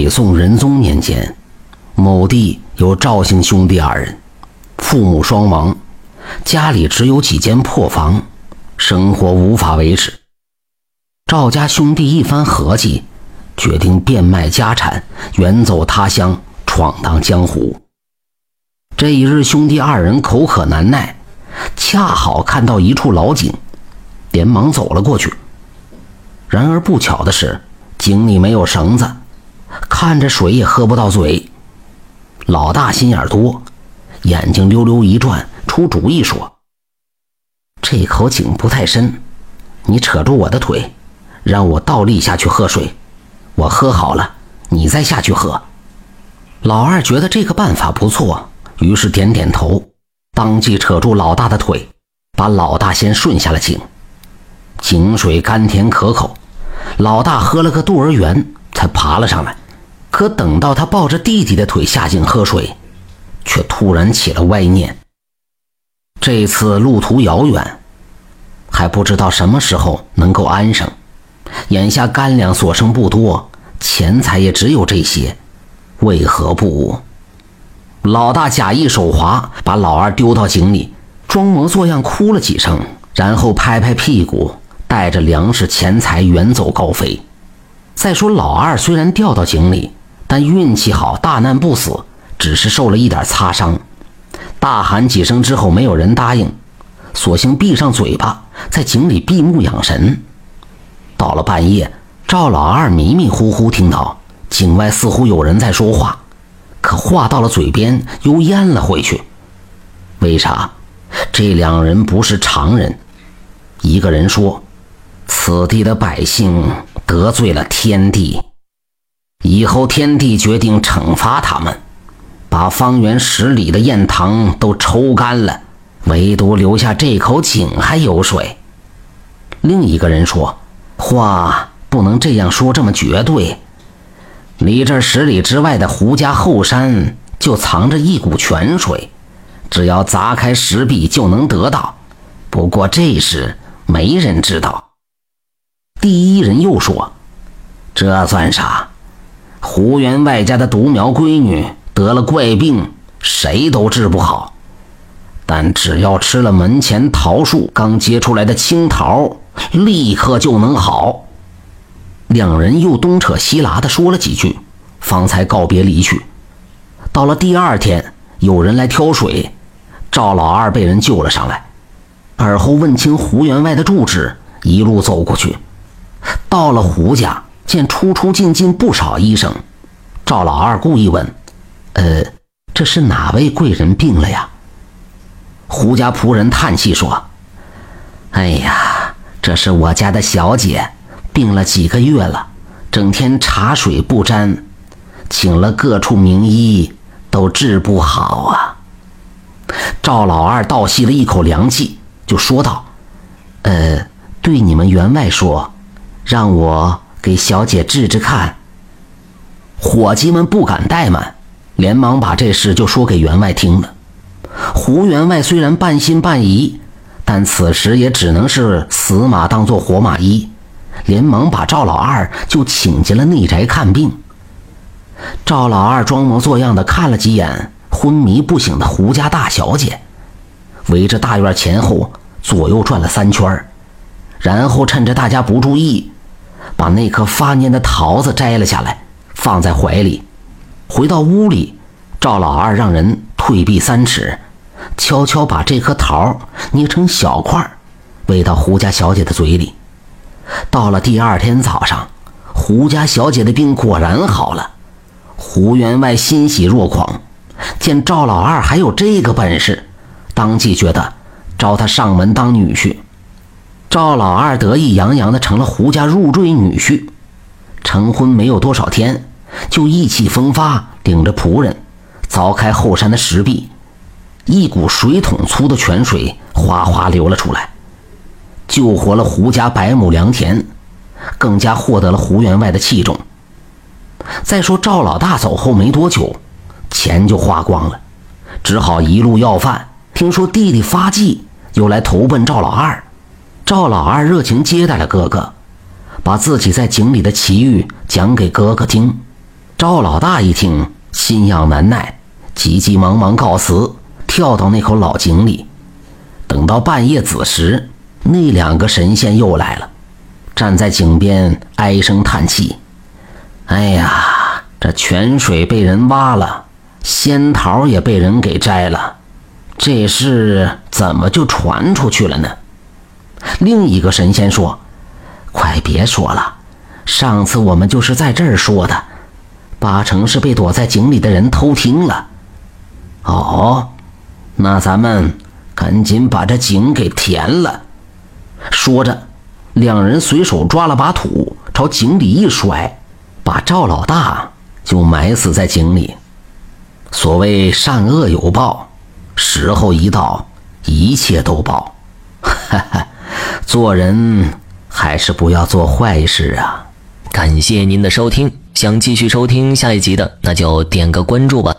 北宋仁宗年间，某地有赵姓兄弟二人，父母双亡，家里只有几间破房，生活无法维持。赵家兄弟一番合计，决定变卖家产，远走他乡，闯荡江湖。这一日，兄弟二人口渴难耐，恰好看到一处老井，连忙走了过去。然而不巧的是，井里没有绳子。看着水也喝不到嘴，老大心眼多，眼睛溜溜一转，出主意说：“这口井不太深，你扯住我的腿，让我倒立下去喝水，我喝好了，你再下去喝。”老二觉得这个办法不错，于是点点头，当即扯住老大的腿，把老大先顺下了井。井水甘甜可口，老大喝了个肚儿圆。才爬了上来，可等到他抱着弟弟的腿下井喝水，却突然起了歪念。这次路途遥远，还不知道什么时候能够安生。眼下干粮所剩不多，钱财也只有这些，为何不？老大假意手滑，把老二丢到井里，装模作样哭了几声，然后拍拍屁股，带着粮食钱财远走高飞。再说老二虽然掉到井里，但运气好，大难不死，只是受了一点擦伤。大喊几声之后，没有人答应，索性闭上嘴巴，在井里闭目养神。到了半夜，赵老二迷迷糊糊听到井外似乎有人在说话，可话到了嘴边又咽了回去。为啥？这两人不是常人。一个人说：“此地的百姓。”得罪了天帝，以后天帝决定惩罚他们，把方圆十里的堰塘都抽干了，唯独留下这口井还有水。另一个人说：“话不能这样说，这么绝对。离这十里之外的胡家后山就藏着一股泉水，只要砸开石壁就能得到。不过这事没人知道。”第一人又说：“这算啥？胡员外家的独苗闺女得了怪病，谁都治不好。但只要吃了门前桃树刚结出来的青桃，立刻就能好。”两人又东扯西拉的说了几句，方才告别离去。到了第二天，有人来挑水，赵老二被人救了上来。而后问清胡员外的住址，一路走过去。到了胡家，见出出进进不少医生。赵老二故意问：“呃，这是哪位贵人病了呀？”胡家仆人叹气说：“哎呀，这是我家的小姐，病了几个月了，整天茶水不沾，请了各处名医都治不好啊。”赵老二倒吸了一口凉气，就说道：“呃，对你们员外说。”让我给小姐治治看。伙计们不敢怠慢，连忙把这事就说给员外听了。胡员外虽然半信半疑，但此时也只能是死马当做活马医，连忙把赵老二就请进了内宅看病。赵老二装模作样的看了几眼昏迷不醒的胡家大小姐，围着大院前后左右转了三圈然后趁着大家不注意。把那颗发蔫的桃子摘了下来，放在怀里。回到屋里，赵老二让人退避三尺，悄悄把这颗桃捏成小块，喂到胡家小姐的嘴里。到了第二天早上，胡家小姐的病果然好了。胡员外欣喜若狂，见赵老二还有这个本事，当即觉得招他上门当女婿。赵老二得意洋洋的成了胡家入赘女婿，成婚没有多少天，就意气风发，领着仆人凿开后山的石壁，一股水桶粗的泉水哗哗流了出来，救活了胡家百亩良田，更加获得了胡员外的器重。再说赵老大走后没多久，钱就花光了，只好一路要饭。听说弟弟发迹，又来投奔赵老二。赵老二热情接待了哥哥，把自己在井里的奇遇讲给哥哥听。赵老大一听，心痒难耐，急急忙忙告辞，跳到那口老井里。等到半夜子时，那两个神仙又来了，站在井边唉声叹气：“哎呀，这泉水被人挖了，仙桃也被人给摘了，这事怎么就传出去了呢？”另一个神仙说：“快别说了，上次我们就是在这儿说的，八成是被躲在井里的人偷听了。”哦，那咱们赶紧把这井给填了。说着，两人随手抓了把土，朝井里一甩，把赵老大就埋死在井里。所谓善恶有报，时候一到，一切都报。哈哈。做人还是不要做坏事啊！感谢您的收听，想继续收听下一集的，那就点个关注吧。